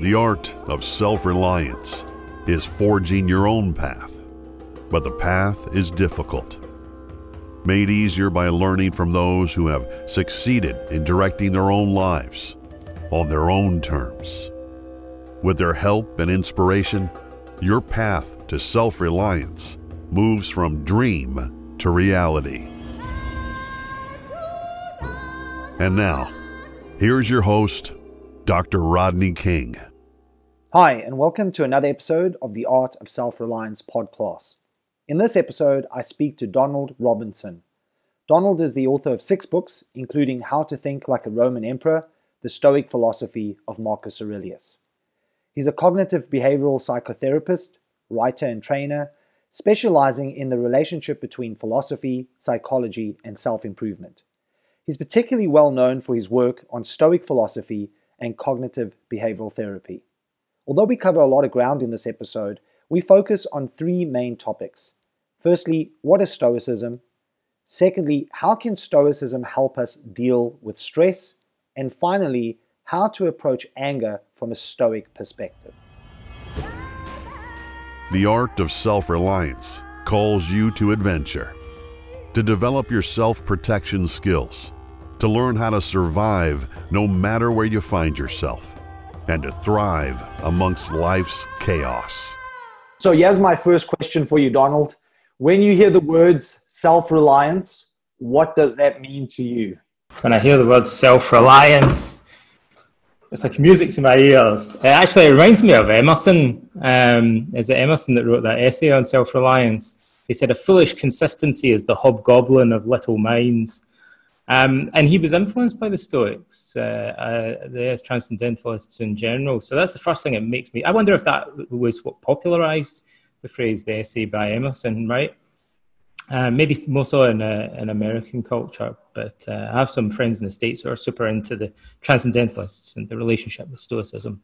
The art of self reliance is forging your own path, but the path is difficult. Made easier by learning from those who have succeeded in directing their own lives on their own terms. With their help and inspiration, your path to self reliance moves from dream to reality. And now, here's your host, Dr. Rodney King. Hi, and welcome to another episode of the Art of Self Reliance podcast. In this episode, I speak to Donald Robertson. Donald is the author of six books, including How to Think Like a Roman Emperor, The Stoic Philosophy of Marcus Aurelius. He's a cognitive behavioral psychotherapist, writer, and trainer, specializing in the relationship between philosophy, psychology, and self improvement. He's particularly well known for his work on Stoic philosophy and cognitive behavioral therapy. Although we cover a lot of ground in this episode, we focus on three main topics. Firstly, what is Stoicism? Secondly, how can Stoicism help us deal with stress? And finally, how to approach anger from a Stoic perspective. The art of self reliance calls you to adventure, to develop your self protection skills to learn how to survive no matter where you find yourself, and to thrive amongst life's chaos. So, here's my first question for you, Donald. When you hear the words self reliance, what does that mean to you? When I hear the word self reliance, it's like music to my ears. It actually reminds me of Emerson. Um, is it Emerson that wrote that essay on self reliance? He said, A foolish consistency is the hobgoblin of little minds. Um, and he was influenced by the Stoics, uh, uh, the Transcendentalists in general. So that's the first thing it makes me. I wonder if that was what popularized the phrase the essay by Emerson, right? Uh, maybe more so in, in American culture, but uh, I have some friends in the States who are super into the Transcendentalists and the relationship with Stoicism.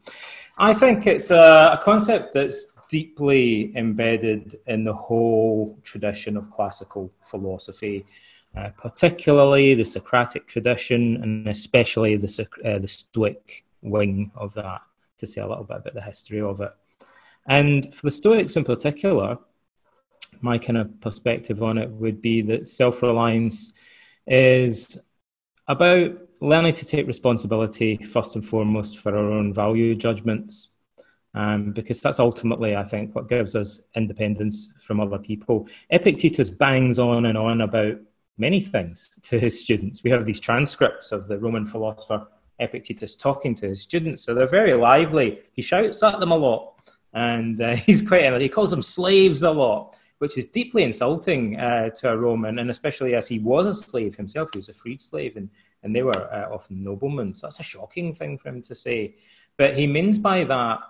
I think it's a, a concept that's deeply embedded in the whole tradition of classical philosophy uh, particularly the Socratic tradition and especially the, uh, the Stoic wing of that, to say a little bit about the history of it. And for the Stoics in particular, my kind of perspective on it would be that self reliance is about learning to take responsibility first and foremost for our own value judgments. Um, because that's ultimately, I think, what gives us independence from other people. Epictetus bangs on and on about many things to his students. We have these transcripts of the Roman philosopher Epictetus talking to his students, so they're very lively. He shouts at them a lot, and uh, he's quite. He calls them slaves a lot, which is deeply insulting uh, to a Roman, and especially as he was a slave himself. He was a freed slave, and and they were uh, often noblemen. So that's a shocking thing for him to say. But he means by that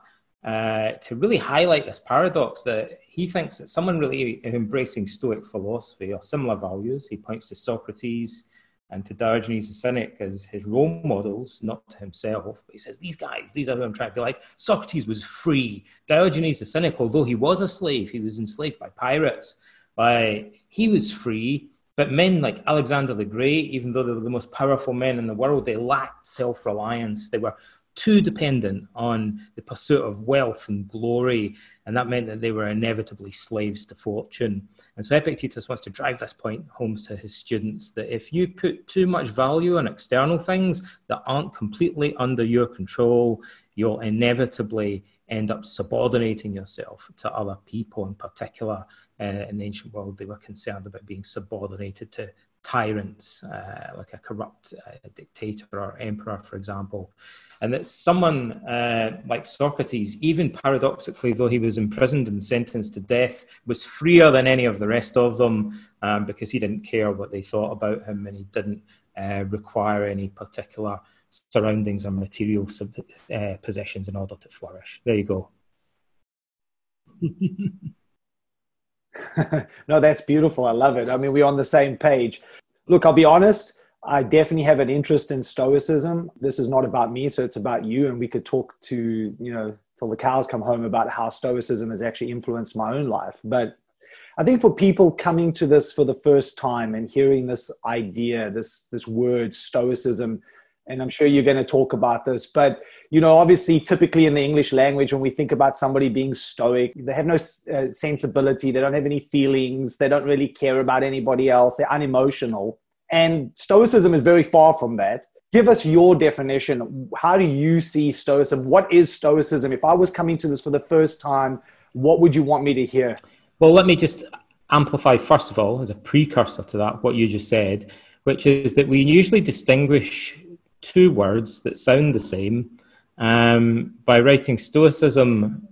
uh, to really highlight this paradox that he thinks that someone really embracing Stoic philosophy or similar values, he points to Socrates and to Diogenes the Cynic as his role models, not to himself. But he says, These guys, these are who I'm trying to be like. Socrates was free. Diogenes the Cynic, although he was a slave, he was enslaved by pirates. by he was free. But men like Alexander the Great, even though they were the most powerful men in the world, they lacked self reliance. They were too dependent on the pursuit of wealth and glory, and that meant that they were inevitably slaves to fortune. And so Epictetus wants to drive this point home to his students that if you put too much value on external things that aren't completely under your control, you'll inevitably end up subordinating yourself to other people. In particular, uh, in the ancient world, they were concerned about being subordinated to tyrants, uh, like a corrupt uh, dictator or emperor, for example. And that someone uh, like Socrates, even paradoxically, though he was imprisoned and sentenced to death, was freer than any of the rest of them um, because he didn't care what they thought about him and he didn't uh, require any particular surroundings or material sub- uh, possessions in order to flourish. There you go. no, that's beautiful. I love it. I mean, we're on the same page. Look, I'll be honest. I definitely have an interest in Stoicism. This is not about me, so it's about you. And we could talk to, you know, till the cows come home about how Stoicism has actually influenced my own life. But I think for people coming to this for the first time and hearing this idea, this this word Stoicism, and I'm sure you're going to talk about this, but you know, obviously, typically in the English language, when we think about somebody being stoic, they have no uh, sensibility, they don't have any feelings, they don't really care about anybody else, they're unemotional. And Stoicism is very far from that. Give us your definition. How do you see Stoicism? What is Stoicism? If I was coming to this for the first time, what would you want me to hear? Well, let me just amplify, first of all, as a precursor to that, what you just said, which is that we usually distinguish two words that sound the same um, by writing Stoicism,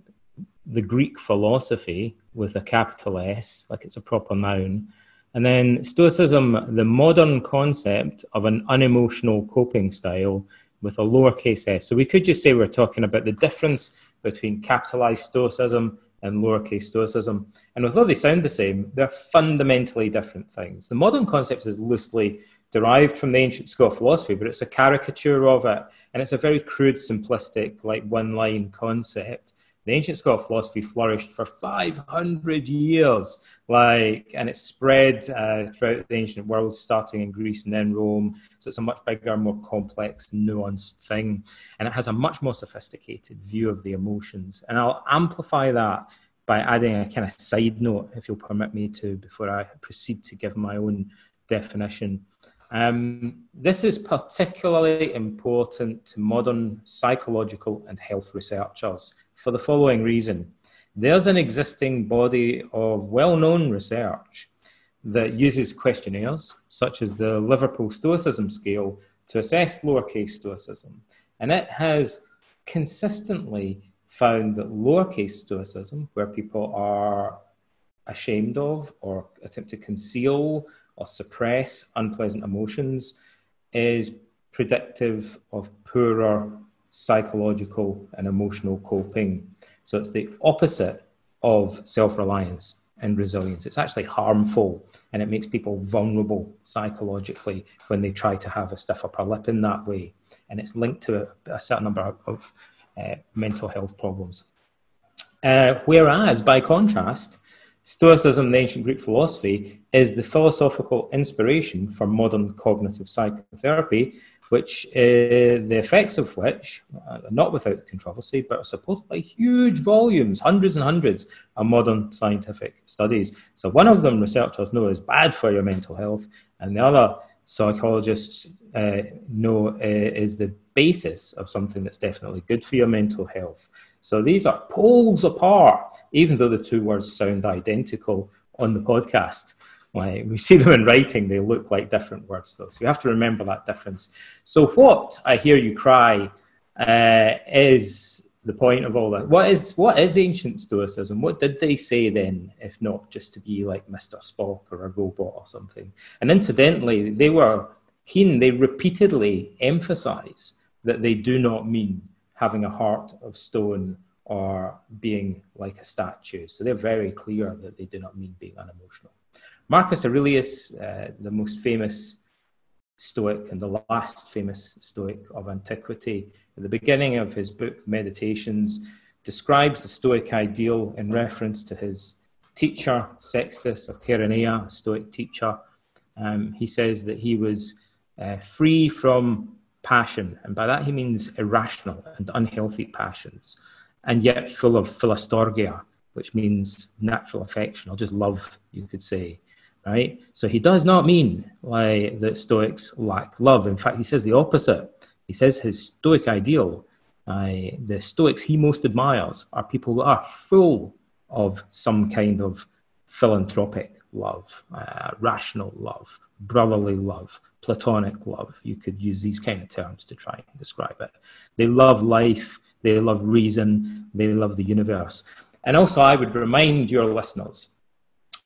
the Greek philosophy, with a capital S, like it's a proper noun, and then Stoicism, the modern concept of an unemotional coping style with a lowercase s. So we could just say we're talking about the difference between capitalized Stoicism and lowercase Stoicism. And although they sound the same, they're fundamentally different things. The modern concept is loosely derived from the ancient school of philosophy, but it's a caricature of it. And it's a very crude, simplistic, like one line concept the ancient school of philosophy flourished for 500 years, like, and it spread uh, throughout the ancient world, starting in Greece and then Rome. So it's a much bigger, more complex, nuanced thing, and it has a much more sophisticated view of the emotions. And I'll amplify that by adding a kind of side note, if you'll permit me to, before I proceed to give my own definition. Um, this is particularly important to modern psychological and health researchers for the following reason. There's an existing body of well known research that uses questionnaires, such as the Liverpool Stoicism Scale, to assess lowercase Stoicism. And it has consistently found that lowercase Stoicism, where people are ashamed of or attempt to conceal or suppress unpleasant emotions, is predictive of poorer psychological and emotional coping. So it's the opposite of self reliance and resilience. It's actually harmful and it makes people vulnerable psychologically when they try to have a stiff upper lip in that way. And it's linked to a, a certain number of uh, mental health problems. Uh, whereas, by contrast, Stoicism, the ancient Greek philosophy, is the philosophical inspiration for modern cognitive psychotherapy, which uh, the effects of which, uh, not without controversy, but are supported by huge volumes, hundreds and hundreds of modern scientific studies. So one of them researchers know is bad for your mental health, and the other psychologists uh, know uh, is the basis of something that's definitely good for your mental health. So these are poles apart, even though the two words sound identical on the podcast. Like we see them in writing, they look like different words, though. So you have to remember that difference. So, what I hear you cry uh, is the point of all that. What is what is ancient Stoicism? What did they say then, if not just to be like Mister Spock or a robot or something? And incidentally, they were keen. They repeatedly emphasise that they do not mean having a heart of stone or being like a statue. So they're very clear that they do not mean being unemotional. Marcus Aurelius, uh, the most famous Stoic and the last famous Stoic of antiquity, at the beginning of his book, Meditations, describes the Stoic ideal in reference to his teacher, Sextus of Chaeronea, Stoic teacher. Um, he says that he was uh, free from passion, and by that he means irrational and unhealthy passions, and yet full of philostorgia, which means natural affection or just love, you could say right? So he does not mean like that Stoics lack love. In fact, he says the opposite. He says his Stoic ideal, uh, the Stoics he most admires, are people that are full of some kind of philanthropic love, uh, rational love, brotherly love, platonic love. You could use these kind of terms to try and describe it. They love life, they love reason, they love the universe. And also, I would remind your listeners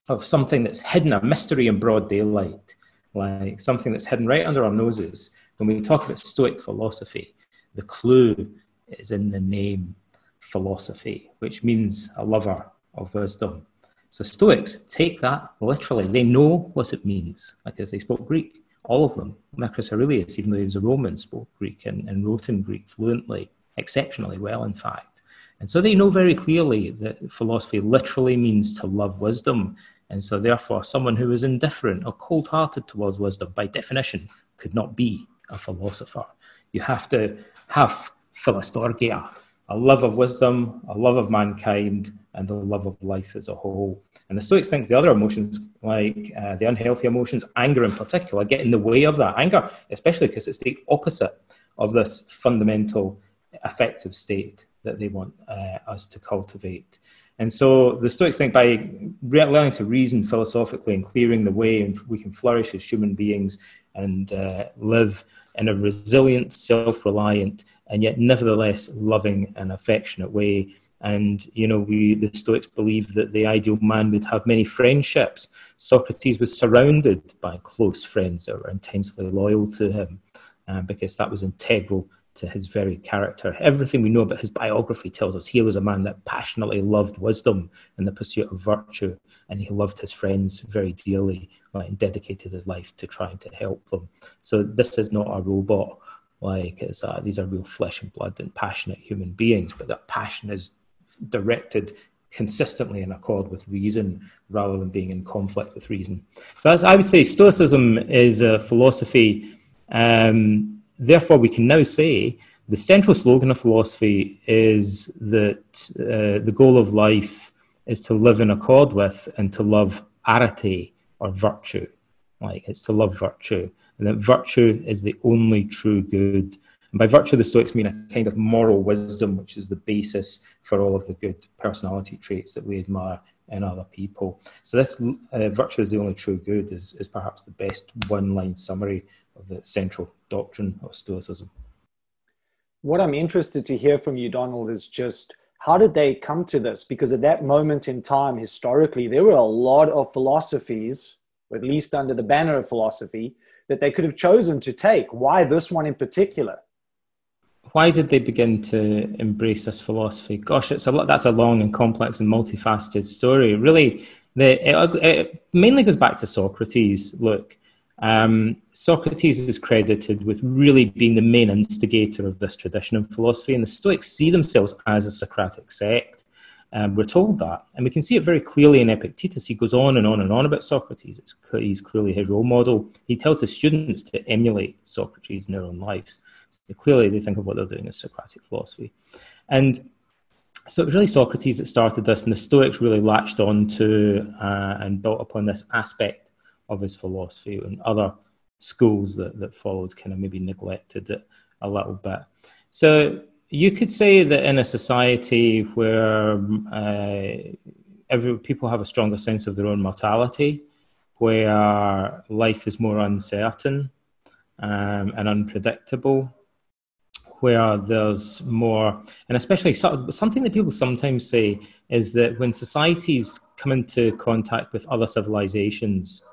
of something that's hidden, a mystery in broad daylight, like something that's hidden right under our noses. When we talk about Stoic philosophy, the clue is in the name philosophy, which means a lover of wisdom. So Stoics take that literally. They know what it means, because they spoke Greek. All of them. Marcus Aurelius, even though he was a Roman, spoke Greek and, and wrote in Greek fluently, exceptionally well, in fact. And so they know very clearly that philosophy literally means to love wisdom. And so, therefore, someone who is indifferent or cold hearted towards wisdom, by definition, could not be a philosopher. You have to have philostorgia, a love of wisdom, a love of mankind, and the love of life as a whole. And the Stoics think the other emotions, like uh, the unhealthy emotions, anger in particular, get in the way of that. Anger, especially because it's the opposite of this fundamental affective state that they want uh, us to cultivate. And so the Stoics think by learning to reason philosophically and clearing the way, we can flourish as human beings and uh, live in a resilient, self reliant, and yet nevertheless loving and affectionate way. And, you know, we, the Stoics believe that the ideal man would have many friendships. Socrates was surrounded by close friends that were intensely loyal to him uh, because that was integral to his very character. Everything we know about his biography tells us he was a man that passionately loved wisdom and the pursuit of virtue, and he loved his friends very dearly and dedicated his life to trying to help them. So this is not a robot. Like it's uh, these are real flesh and blood and passionate human beings, but that passion is directed consistently in accord with reason rather than being in conflict with reason. So I would say Stoicism is a philosophy um, therefore, we can now say the central slogan of philosophy is that uh, the goal of life is to live in accord with and to love arete or virtue. Like it's to love virtue, and that virtue is the only true good. And by virtue, the Stoics mean a kind of moral wisdom, which is the basis for all of the good personality traits that we admire in other people. So this uh, virtue is the only true good is, is perhaps the best one-line summary of the central doctrine of Stoicism. What I'm interested to hear from you, Donald, is just how did they come to this? Because at that moment in time, historically, there were a lot of philosophies, at least under the banner of philosophy, that they could have chosen to take. Why this one in particular? Why did they begin to embrace this philosophy? Gosh, it's a lot, that's a long and complex and multifaceted story. Really, the, it, it mainly goes back to Socrates. Look, um, Socrates is credited with really being the main instigator of this tradition of philosophy, and the Stoics see themselves as a Socratic sect. Um, we're told that, and we can see it very clearly in Epictetus. He goes on and on and on about Socrates. It's, he's clearly his role model. He tells his students to emulate Socrates in their own lives. So clearly, they think of what they're doing as Socratic philosophy. And so it was really Socrates that started this, and the Stoics really latched on to uh, and built upon this aspect of his philosophy, and other schools that, that followed kind of maybe neglected it a little bit. So you could say that in a society where uh, every people have a stronger sense of their own mortality, where life is more uncertain um, and unpredictable, where there's more, and especially something that people sometimes say is that when societies come into contact with other civilizations,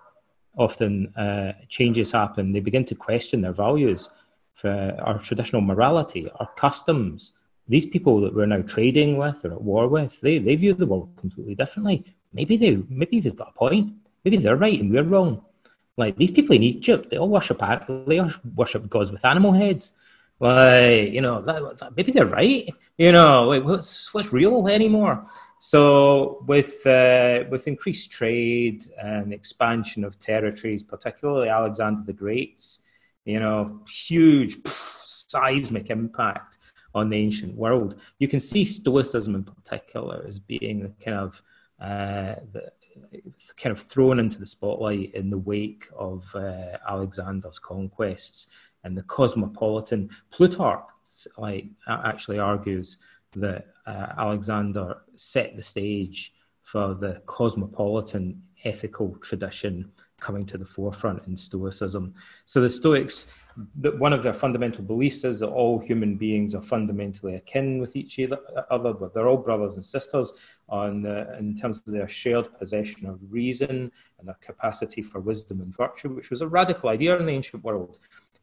often uh, changes happen. They begin to question their values, for our traditional morality, our customs. These people that we're now trading with or at war with, they, they view the world completely differently. Maybe they maybe they've got a point. Maybe they're right and we're wrong. Like these people in Egypt, they all worship they all worship gods with animal heads. Like you know, that, that, maybe they're right. You know, like, what's what's real anymore? So, with uh, with increased trade and expansion of territories, particularly Alexander the Great's, you know, huge seismic impact on the ancient world. You can see Stoicism in particular as being the kind of uh, the, kind of thrown into the spotlight in the wake of uh, Alexander's conquests and the cosmopolitan Plutarch like actually argues that uh, Alexander set the stage for the cosmopolitan ethical tradition coming to the forefront in Stoicism. So the Stoics, one of their fundamental beliefs is that all human beings are fundamentally akin with each other, but they're all brothers and sisters on the, uh, in terms of their shared possession of reason and their capacity for wisdom and virtue, which was a radical idea in the ancient world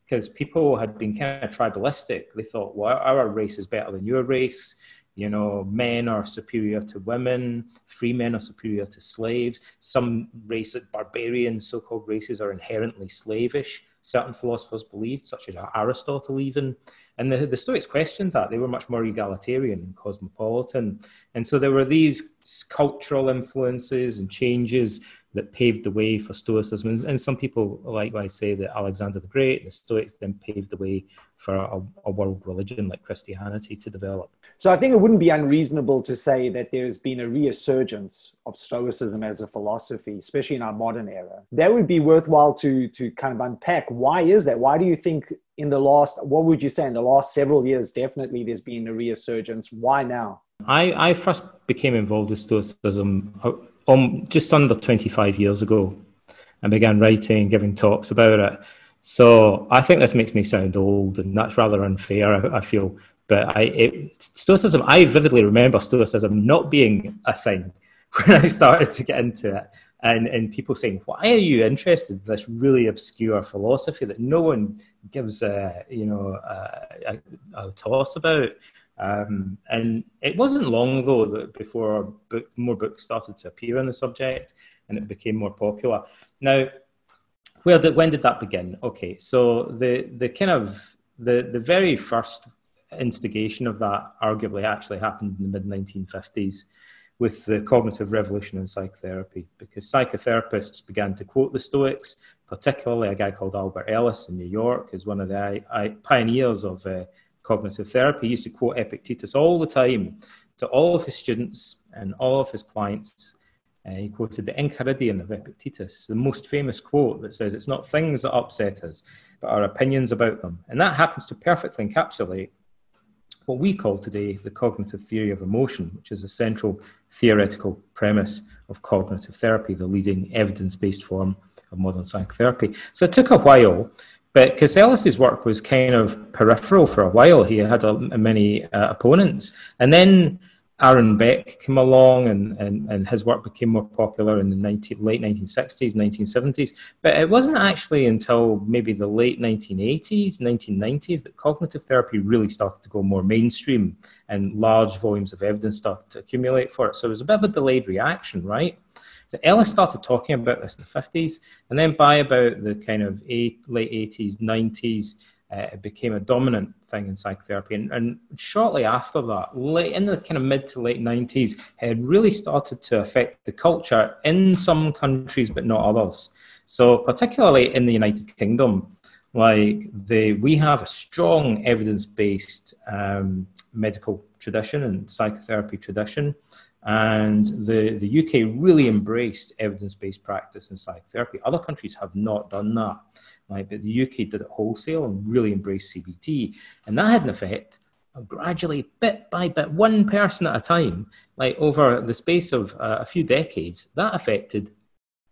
because people had been kind of tribalistic. They thought, well, our race is better than your race. You know, men are superior to women, free men are superior to slaves. Some races, barbarian so called races, are inherently slavish. Certain philosophers believed, such as Aristotle, even. And the, the Stoics questioned that. They were much more egalitarian and cosmopolitan. And so there were these cultural influences and changes that paved the way for Stoicism. And, and some people likewise say that Alexander the Great, the Stoics, then paved the way for a, a, world religion like Christianity to develop. So I think it wouldn't be unreasonable to say that there's been a resurgence of Stoicism as a philosophy, especially in our modern era. That would be worthwhile to to kind of unpack. Why is that? Why do you think in the last, what would you say, in the last several years, definitely there's been a resurgence? Why now? I, I first became involved with Stoicism uh, um, just under 25 years ago and began writing, giving talks about it. So I think this makes me sound old, and that's rather unfair. I, I feel, but I it, Stoicism. I vividly remember Stoicism not being a thing when I started to get into it, and and people saying, "Why are you interested in this really obscure philosophy that no one gives a you know a, a, a toss about?" Um, and it wasn't long though that before book, more books started to appear on the subject and it became more popular. Now, where did when did that begin? Okay, so the the kind of the the very first instigation of that arguably actually happened in the mid 1950s with the cognitive revolution in psychotherapy because psychotherapists began to quote the Stoics, particularly a guy called Albert Ellis in New York, who's one of the I, I, pioneers of uh, cognitive therapy, he used to quote Epictetus all the time to all of his students and all of his clients. Uh, he quoted the Enchiridion of Epictetus, the most famous quote that says, It's not things that upset us, but our opinions about them. And that happens to perfectly encapsulate what we call today the cognitive theory of emotion, which is a central theoretical premise of cognitive therapy, the leading evidence based form of modern psychotherapy. So it took a while but Casellas's work was kind of peripheral for a while. He had a, many uh, opponents. And then Aaron Beck came along and, and, and his work became more popular in the 19, late 1960s, 1970s. But it wasn't actually until maybe the late 1980s, 1990s that cognitive therapy really started to go more mainstream and large volumes of evidence started to accumulate for it. So it was a bit of a delayed reaction, right? So Ellis started talking about this in the 50s, and then by about the kind of eight, late 80s, 90s, uh, it became a dominant thing in psychotherapy. And, and, shortly after that, late in the kind of mid to late 90s, it had really started to affect the culture in some countries, but not others. So, particularly in the United Kingdom, like the, we have a strong evidence based um, medical tradition and psychotherapy tradition. And the, the UK really embraced evidence based practice in psychotherapy. Other countries have not done that. Right? But the UK did it wholesale and really embraced CBT. And that had an effect gradually, bit by bit, one person at a time, like over the space of uh, a few decades, that affected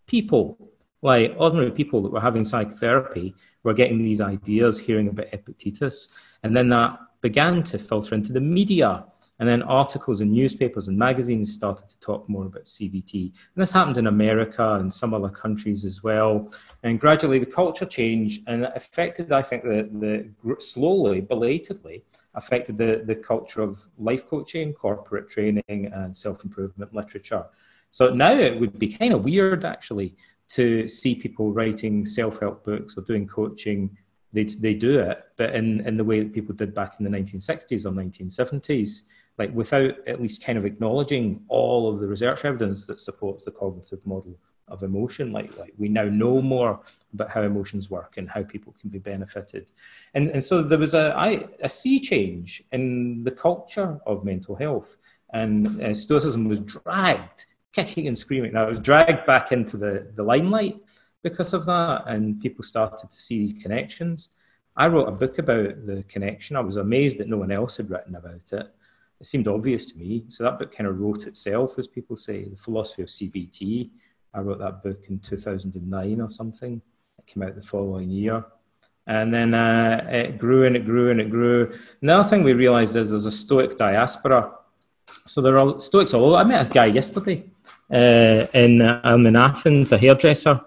people. Like ordinary people that were having psychotherapy were getting these ideas, hearing about Epictetus, and then that began to filter into the media and then articles in newspapers and magazines started to talk more about CBT. And this happened in America and some other countries as well. And gradually the culture changed and it affected, I think, the, the slowly, belatedly, affected the, the culture of life coaching, corporate training, and self improvement literature. So now it would be kind of weird actually to see people writing self help books or doing coaching. They, they do it, but in, in the way that people did back in the 1960s or 1970s like without at least kind of acknowledging all of the research evidence that supports the cognitive model of emotion like like we now know more about how emotions work and how people can be benefited. And and so there was a I, a sea change in the culture of mental health and uh, stoicism was dragged kicking and screaming. Now it was dragged back into the the limelight because of that and people started to see these connections. I wrote a book about the connection. I was amazed that no one else had written about it it seemed obvious to me. So that book kind of wrote itself, as people say, The Philosophy of CBT. I wrote that book in 2009 or something. It came out the following year. And then uh, it grew and it grew and it grew. Another thing we realized is there's a Stoic diaspora. So there are Stoics all over. I met a guy yesterday uh, in, um, in Athens, a hairdresser,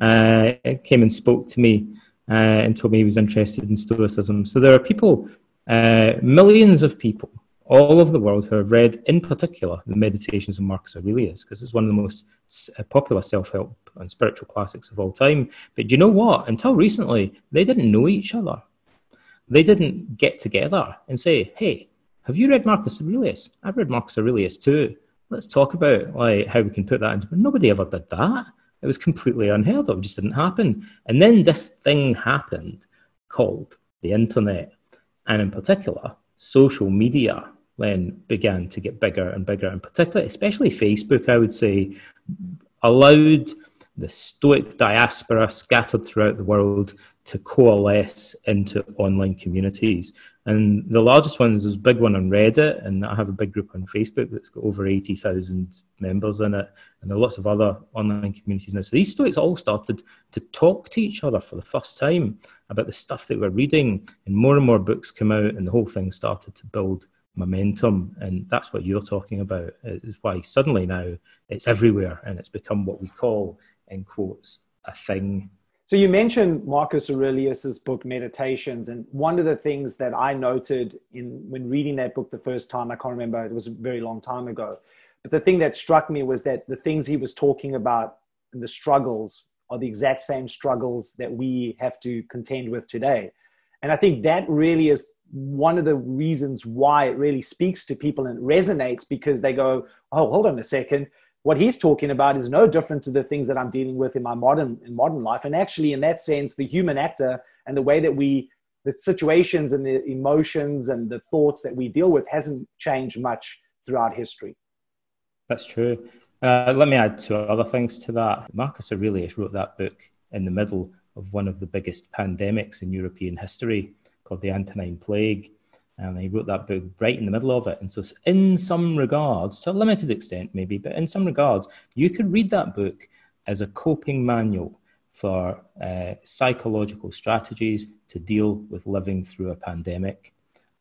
uh, came and spoke to me uh, and told me he was interested in Stoicism. So there are people, uh, millions of people all over the world who have read, in particular, the Meditations of Marcus Aurelius, because it's one of the most uh, popular self help and spiritual classics of all time. But do you know what? Until recently, they didn't know each other. They didn't get together and say, hey, have you read Marcus Aurelius? I've read Marcus Aurelius too. Let's talk about like how we can put that into. Nobody ever did that. It was completely unheard of, it just didn't happen. And then this thing happened called the internet, and in particular, social media then began to get bigger and bigger, and particularly, especially Facebook, I would say, allowed the Stoic diaspora scattered throughout the world to coalesce into online communities. And the largest one is this big one on Reddit, and I have a big group on Facebook that's got over 80,000 members in it, and there are lots of other online communities now. So these Stoics all started to talk to each other for the first time about the stuff that we're reading, and more and more books come out, and the whole thing started to build momentum. And that's what you're talking about, is why suddenly now it's everywhere, and it's become what we call in quotes, a thing. So you mentioned Marcus Aurelius's book Meditations, and one of the things that I noted in when reading that book the first time, I can't remember, it was a very long time ago, but the thing that struck me was that the things he was talking about and the struggles are the exact same struggles that we have to contend with today. And I think that really is one of the reasons why it really speaks to people and resonates because they go, oh, hold on a second what he's talking about is no different to the things that I'm dealing with in my modern in modern life. And actually, in that sense, the human actor and the way that we the situations and the emotions and the thoughts that we deal with hasn't changed much throughout history. That's true. Uh, let me add two other things to that. Marcus Aurelius wrote that book in the middle of one of the biggest pandemics in European history called the Antonine Plague and he wrote that book right in the middle of it. And so, in some regards, to a limited extent maybe, but in some regards, you could read that book as a coping manual for uh, psychological strategies to deal with living through a pandemic.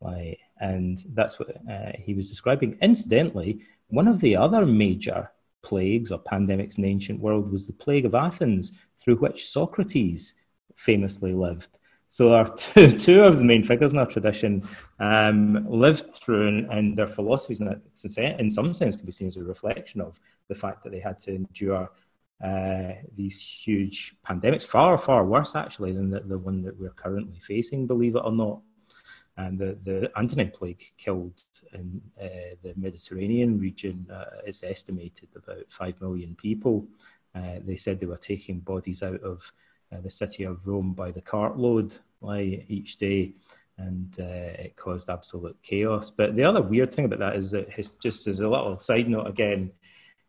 Like, and that's what uh, he was describing. Incidentally, one of the other major plagues or pandemics in the ancient world was the plague of Athens, through which Socrates famously lived. So our two, two of the main figures in our tradition um, lived through, and, and their philosophies, in some sense, can be seen as a reflection of the fact that they had to endure uh, these huge pandemics, far, far worse actually than the, the one that we're currently facing, believe it or not. And the, the Antonine plague killed in uh, the Mediterranean region, uh, it's estimated about 5 million people. Uh, they said they were taking bodies out of uh, the city of Rome by the cartload like, each day, and uh, it caused absolute chaos. But the other weird thing about that is that just as a little side note again,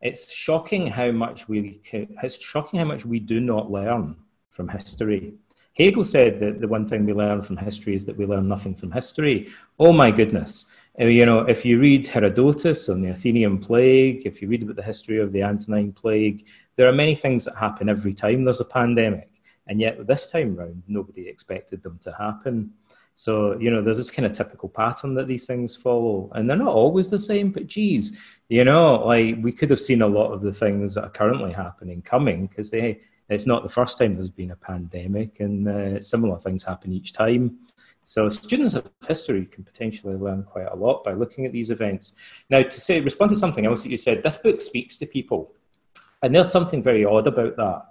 it's shocking how much we it's shocking how much we do not learn from history. Hegel said that the one thing we learn from history is that we learn nothing from history. Oh my goodness. Uh, you know, if you read Herodotus on the Athenian plague, if you read about the history of the Antonine plague, there are many things that happen every time there's a pandemic. And yet, this time round, nobody expected them to happen. So, you know, there's this kind of typical pattern that these things follow. And they're not always the same, but geez, you know, like we could have seen a lot of the things that are currently happening coming because it's not the first time there's been a pandemic and uh, similar things happen each time. So students of history can potentially learn quite a lot by looking at these events. Now, to say respond to something else that you said, this book speaks to people, and there's something very odd about that.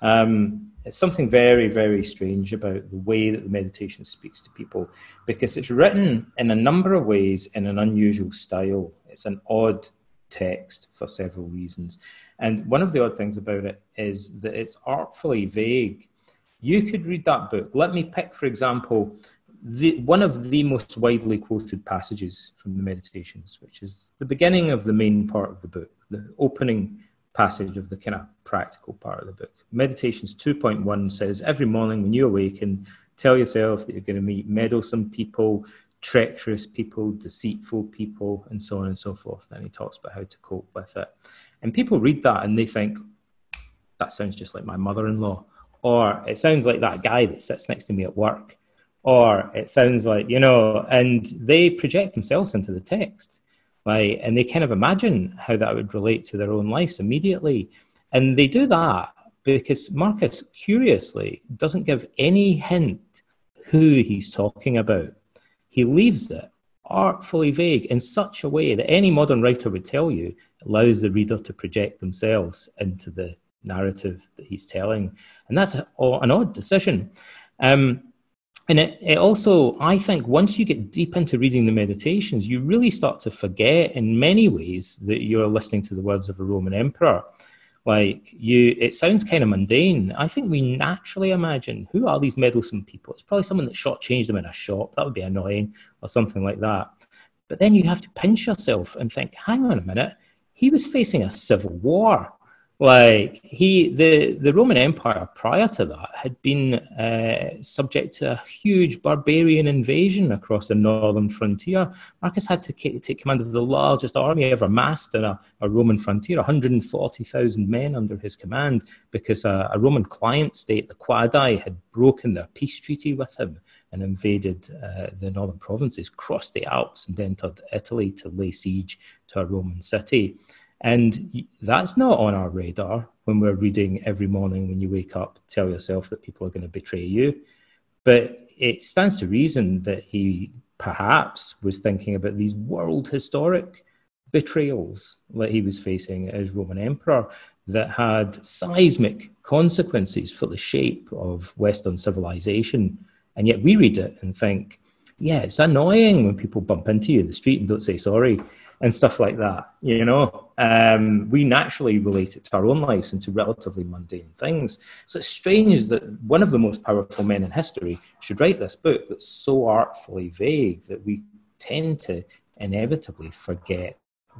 Um, it's something very, very strange about the way that the meditation speaks to people because it's written in a number of ways in an unusual style. It's an odd text for several reasons. And one of the odd things about it is that it's artfully vague. You could read that book. Let me pick, for example, the, one of the most widely quoted passages from the Meditations, which is the beginning of the main part of the book, the opening passage of the kind of practical part of the book. Meditations 2.1 says, Every morning when you awaken, tell yourself that you're going to meet meddlesome people, treacherous people, deceitful people, and so on and so forth. Then he talks about how to cope with it. And people read that and they think, that sounds just like my mother in law. Or it sounds like that guy that sits next to me at work. Or it sounds like, you know, and they project themselves into the text right? And they kind of imagine how that would relate to their own lives immediately. And they do that because Marcus, curiously, doesn't give any hint who he's talking about. He leaves it artfully vague in such a way that any modern writer would tell you allows the reader to project themselves into the narrative that he's telling. And that's an odd decision. Um, and it, it also, I think, once you get deep into reading the meditations, you really start to forget in many ways that you're listening to the words of a Roman emperor. Like you, it sounds kind of mundane. I think we naturally imagine who are these meddlesome people? It's probably someone that shortchanged them in a shop. That would be annoying, or something like that. But then you have to pinch yourself and think, hang on a minute, he was facing a civil war. Like he, the the Roman Empire prior to that had been uh, subject to a huge barbarian invasion across the northern frontier. Marcus had to take command of the largest army ever massed in a, a Roman frontier, 140,000 men under his command, because a, a, Roman client state, the Quadi, had broken their peace treaty with him and invaded uh, the northern provinces, crossed the Alps, and entered Italy to lay siege to a Roman city. And that's not on our radar when we're reading every morning when you wake up, tell yourself that people are going to betray you. But it stands to reason that he perhaps was thinking about these world historic betrayals that he was facing as Roman emperor that had seismic consequences for the shape of Western civilization. And yet we read it and think, yeah, it's annoying when people bump into you in the street and don't say sorry and stuff like that. You know, um, we naturally relate it to our own lives and to relatively mundane things. So it's strange that one of the most powerful men in history should write this book that's so artfully vague that we tend to inevitably forget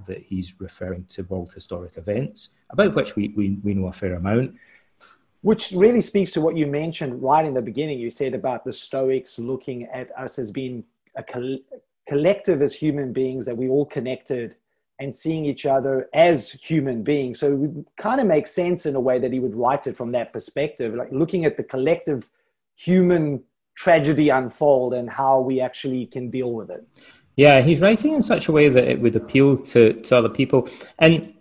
that he's referring to world historic events about which we, we, we know a fair amount. Which really speaks to what you mentioned right in the beginning. You said about the Stoics looking at us as being a collective as human beings that we all connected and seeing each other as human beings. So it kind of makes sense in a way that he would write it from that perspective, like looking at the collective human tragedy unfold and how we actually can deal with it. Yeah, he's writing in such a way that it would appeal to, to other people. And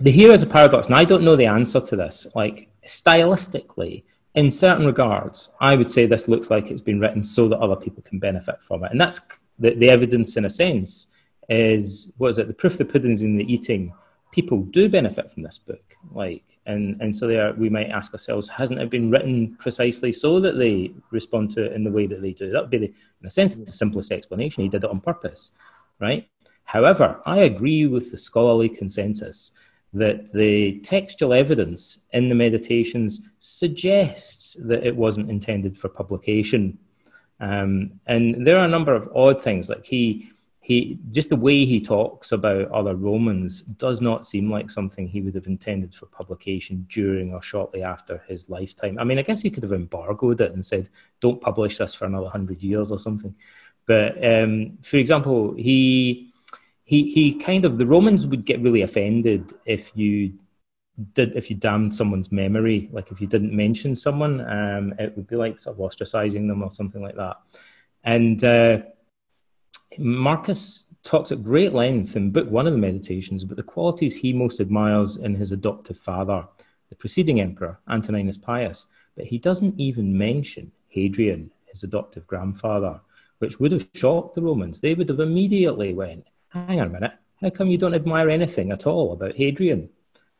the hero is a paradox, and I don't know the answer to this. Like stylistically, in certain regards, I would say this looks like it's been written so that other people can benefit from it. And that's the, the evidence, in a sense, is what is it? The proof of the pudding's in the eating. People do benefit from this book, like, and and so there we might ask ourselves, hasn't it been written precisely so that they respond to it in the way that they do? That would be, the, in a sense, the simplest explanation. He did it on purpose, right? However, I agree with the scholarly consensus that the textual evidence in the meditations suggests that it wasn't intended for publication um, and there are a number of odd things, like he he just the way he talks about other Romans does not seem like something he would have intended for publication during or shortly after his lifetime. I mean, I guess he could have embargoed it and said, "Don't publish this for another hundred years" or something. But um, for example, he he he kind of the Romans would get really offended if you did if you damned someone's memory, like if you didn't mention someone, um, it would be like sort of ostracizing them or something like that. And uh, Marcus talks at great length in book one of the meditations about the qualities he most admires in his adoptive father, the preceding emperor, Antoninus Pius. But he doesn't even mention Hadrian, his adoptive grandfather, which would have shocked the Romans. They would have immediately went, hang on a minute, how come you don't admire anything at all about Hadrian?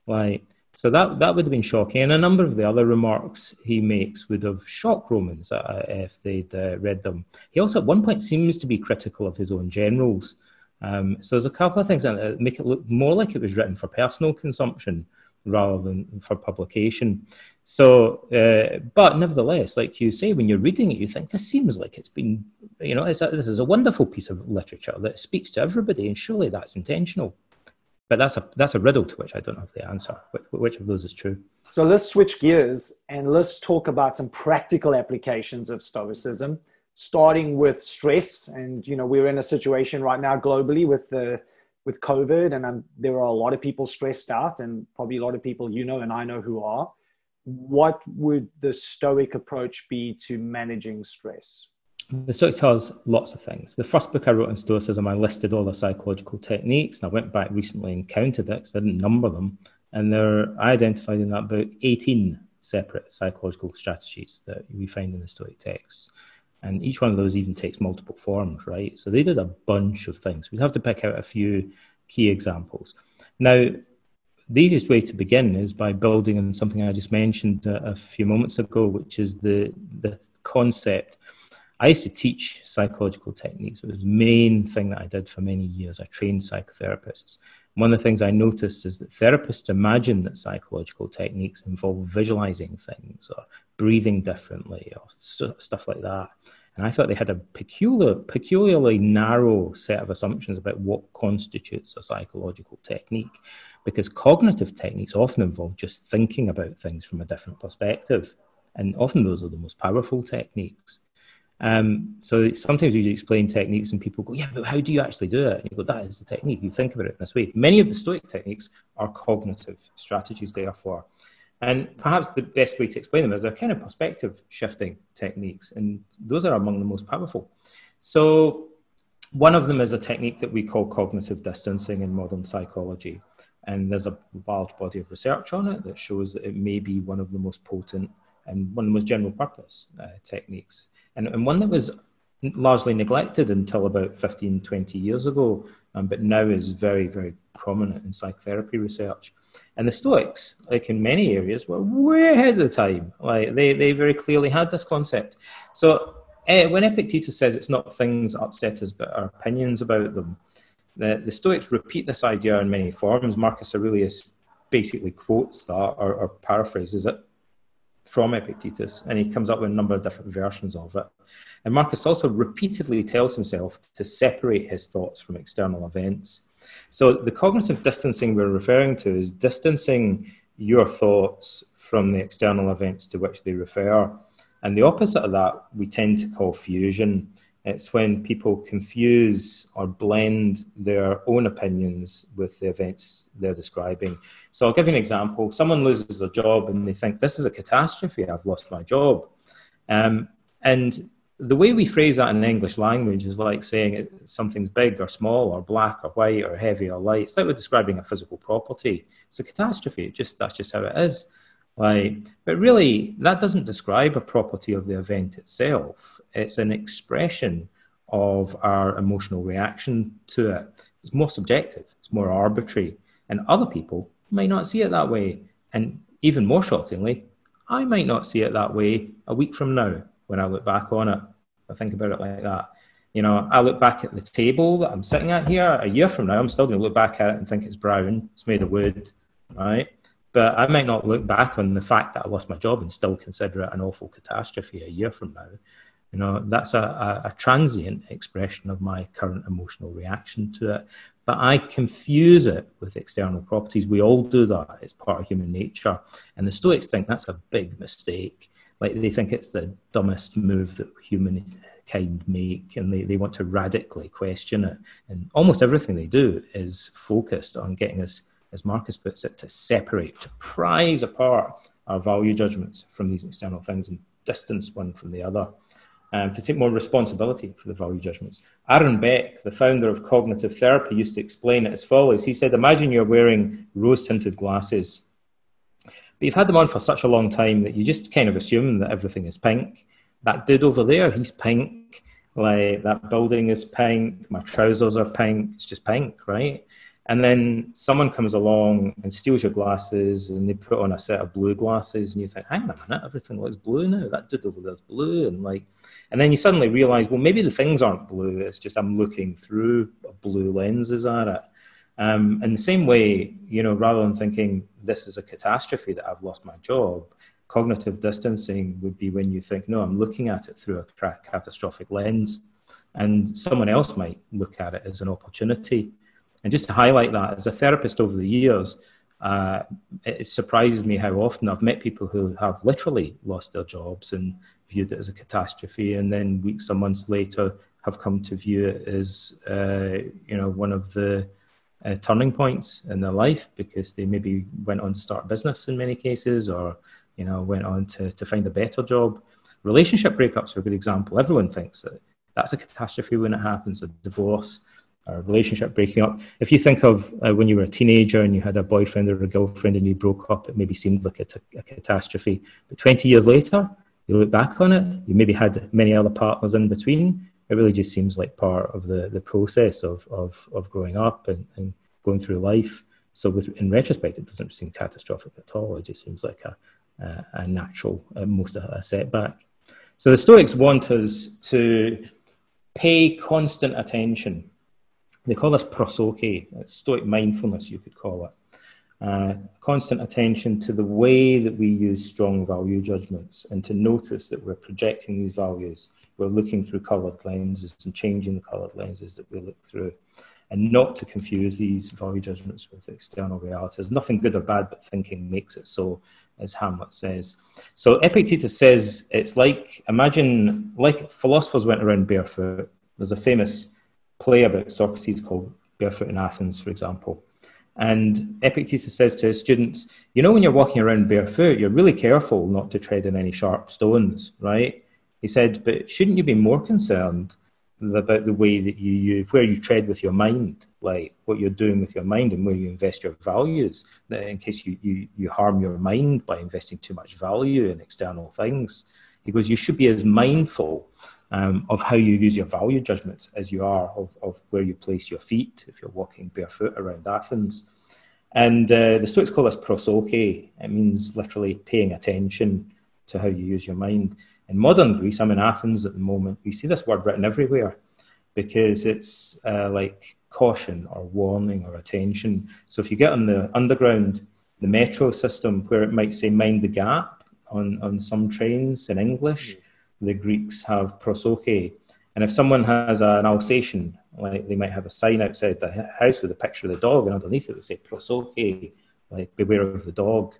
Like, so that, that would have been shocking. And a number of the other remarks he makes would have shocked Romans uh, if they'd uh, read them. He also, at one point, seems to be critical of his own generals. Um, so there's a couple of things that make it look more like it was written for personal consumption rather than for publication. So, uh, but nevertheless, like you say, when you're reading it, you think this seems like it's been, you know, a, this is a wonderful piece of literature that speaks to everybody, and surely that's intentional. But that's a that's a riddle to which I don't have the answer. Which, of those is true? So let's switch gears and let's talk about some practical applications of Stoicism, starting with stress. And you know we're in a situation right now globally with the with COVID, and um, there are a lot of people stressed out, and probably a lot of people you know and I know who are. What would the Stoic approach be to managing stress? The Stoics lots of things. The first book I wrote on Stoicism, I listed all the psychological techniques, and I went back recently and counted it because I didn't number them. And there, I identified in that book 18 separate psychological strategies that we find in the Stoic texts. And each one of those even takes multiple forms, right? So they did a bunch of things. We'd have to pick out a few key examples. Now, the easiest way to begin is by building on something I just mentioned a, a few moments ago, which is the, the concept I used to teach psychological techniques. It was the main thing that I did for many years. I trained psychotherapists. One of the things I noticed is that therapists imagine that psychological techniques involve visualizing things or breathing differently or stuff like that. And I thought they had a peculiar, peculiarly narrow set of assumptions about what constitutes a psychological technique, because cognitive techniques often involve just thinking about things from a different perspective. And often those are the most powerful techniques. Um, so sometimes you explain techniques and people go, yeah, but how do you actually do it? And you go, that is the technique. You think about it in this way. Many of the Stoic techniques are cognitive strategies, therefore. And perhaps the best way to explain them is they're kind of perspective shifting techniques, and those are among the most powerful. So, one of them is a technique that we call cognitive distancing in modern psychology. And there's a large body of research on it that shows that it may be one of the most potent and one of the most general purpose uh, techniques and, and one that was largely neglected until about 15, 20 years ago, um, but now is very, very prominent in psychotherapy research. And the Stoics, like in many areas, were way ahead of the time. Like they, they very clearly had this concept. So uh, when Epictetus says it's not things that upset us, but our opinions about them, the, the Stoics repeat this idea in many forms. Marcus Aurelius basically quotes that or, or paraphrases it from Epictetus, and he comes up with a number of different versions of it. And Marcus also repeatedly tells himself to separate his thoughts from external events. So the cognitive distancing we're referring to is distancing your thoughts from the external events to which they refer. And the opposite of that we tend to call fusion. It's when people confuse or blend their own opinions with the events they're describing. So I'll give you an example. Someone loses a job and they think, This is a catastrophe, I've lost my job. Um, and the way we phrase that in the English language is like saying something's big or small or black or white or heavy or light. It's like we're describing a physical property. It's a catastrophe. It just that's just how it is. Like, but really, that doesn't describe a property of the event itself. It's an expression of our emotional reaction to it. It's more subjective, it's more arbitrary, and other people might not see it that way. And even more shockingly, I might not see it that way a week from now when I look back on it. I think about it like that. You know, I look back at the table that I'm sitting at here a year from now, I'm still going to look back at it and think it's brown, it's made of wood, right? But I might not look back on the fact that I lost my job and still consider it an awful catastrophe a year from now. You know, that's a, a, a transient expression of my current emotional reaction to it. But I confuse it with external properties. We all do that. It's part of human nature. And the Stoics think that's a big mistake. Like they think it's the dumbest move that humankind make, and they, they want to radically question it. And almost everything they do is focused on getting us as Marcus puts it, to separate, to prize apart our value judgments from these external things and distance one from the other, um, to take more responsibility for the value judgments. Aaron Beck, the founder of cognitive therapy, used to explain it as follows. He said, Imagine you're wearing rose tinted glasses, but you've had them on for such a long time that you just kind of assume that everything is pink. That dude over there, he's pink. Like that building is pink. My trousers are pink. It's just pink, right? And then someone comes along and steals your glasses and they put on a set of blue glasses and you think, hang on a minute, everything looks blue now. That dude over there's blue. And like, and then you suddenly realize, well, maybe the things aren't blue. It's just I'm looking through blue lenses at it. Um, the same way, you know, rather than thinking this is a catastrophe that I've lost my job, cognitive distancing would be when you think, no, I'm looking at it through a catastrophic lens. And someone else might look at it as an opportunity. And just to highlight that, as a therapist over the years, uh, it surprises me how often I've met people who have literally lost their jobs and viewed it as a catastrophe, and then weeks or months later have come to view it as uh, you know one of the uh, turning points in their life because they maybe went on to start business in many cases, or you know went on to to find a better job. Relationship breakups are a good example. Everyone thinks that that's a catastrophe when it happens. A divorce a relationship breaking up. If you think of uh, when you were a teenager and you had a boyfriend or a girlfriend and you broke up, it maybe seemed like a, a catastrophe. But 20 years later, you look back on it, you maybe had many other partners in between. It really just seems like part of the, the process of, of, of growing up and, and going through life. So, with, in retrospect, it doesn't seem catastrophic at all. It just seems like a, a, a natural, uh, most a setback. So the Stoics want us to pay constant attention. They call this prosoche. it's Stoic mindfulness, you could call it. Uh, constant attention to the way that we use strong value judgments and to notice that we're projecting these values. We're looking through coloured lenses and changing the coloured lenses that we look through and not to confuse these value judgments with external realities. Nothing good or bad, but thinking makes it so, as Hamlet says. So Epictetus says it's like imagine like philosophers went around barefoot. There's a famous play about Socrates called Barefoot in Athens, for example. And Epictetus says to his students, you know, when you're walking around barefoot, you're really careful not to tread on any sharp stones, right? He said, but shouldn't you be more concerned about the way that you, you where you tread with your mind, like what you're doing with your mind and where you invest your values, in case you, you, you harm your mind by investing too much value in external things. He goes, you should be as mindful um, of how you use your value judgments as you are of, of where you place your feet if you're walking barefoot around Athens. And uh, the Stoics call this prosoche. It means literally paying attention to how you use your mind. In modern Greece, I'm in Athens at the moment, we see this word written everywhere because it's uh, like caution or warning or attention. So if you get on the underground, the metro system, where it might say mind the gap on, on some trains in English, the Greeks have prosoche. And if someone has an Alsatian, like they might have a sign outside the house with a picture of the dog, and underneath it would say prosoche, like beware of the dog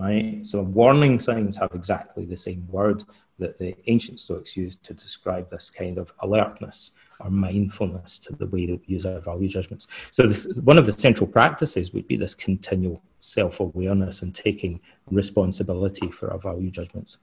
right? So warning signs have exactly the same word that the ancient Stoics used to describe this kind of alertness or mindfulness to the way that we use our value judgments. So this, one of the central practices would be this continual self-awareness and taking responsibility for our value judgments.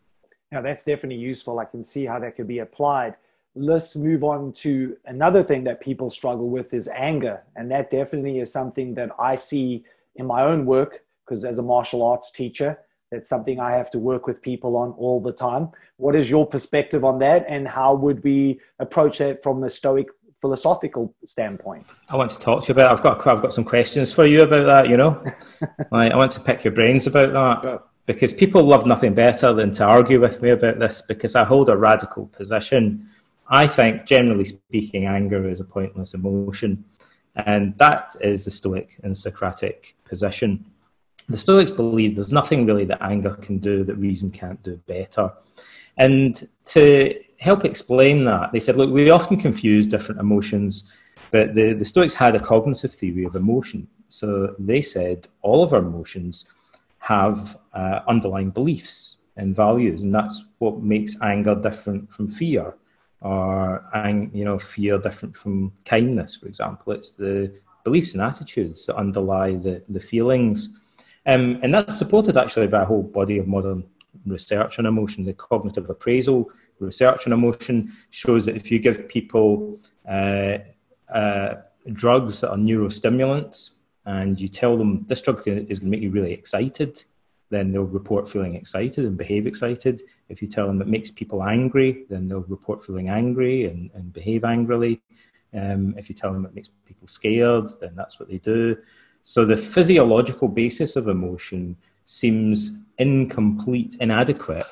Now that's definitely useful. I can see how that could be applied. Let's move on to another thing that people struggle with is anger. And that definitely is something that I see in my own work because as a martial arts teacher, that's something I have to work with people on all the time. What is your perspective on that, and how would we approach that from a Stoic philosophical standpoint? I want to talk to you about. I've got I've got some questions for you about that. You know, I, I want to pick your brains about that because people love nothing better than to argue with me about this because I hold a radical position. I think, generally speaking, anger is a pointless emotion, and that is the Stoic and Socratic position the Stoics believe there's nothing really that anger can do that reason can't do better. And to help explain that, they said, look, we often confuse different emotions, but the, the Stoics had a cognitive theory of emotion. So they said all of our emotions have uh, underlying beliefs and values, and that's what makes anger different from fear, or you know, fear different from kindness, for example. It's the beliefs and attitudes that underlie the, the feelings. Um, and that's supported actually by a whole body of modern research on emotion. The cognitive appraisal research on emotion shows that if you give people uh, uh, drugs that are neurostimulants and you tell them this drug is going to make you really excited, then they'll report feeling excited and behave excited. If you tell them it makes people angry, then they'll report feeling angry and, and behave angrily. Um, if you tell them it makes people scared, then that's what they do. So the physiological basis of emotion seems incomplete, inadequate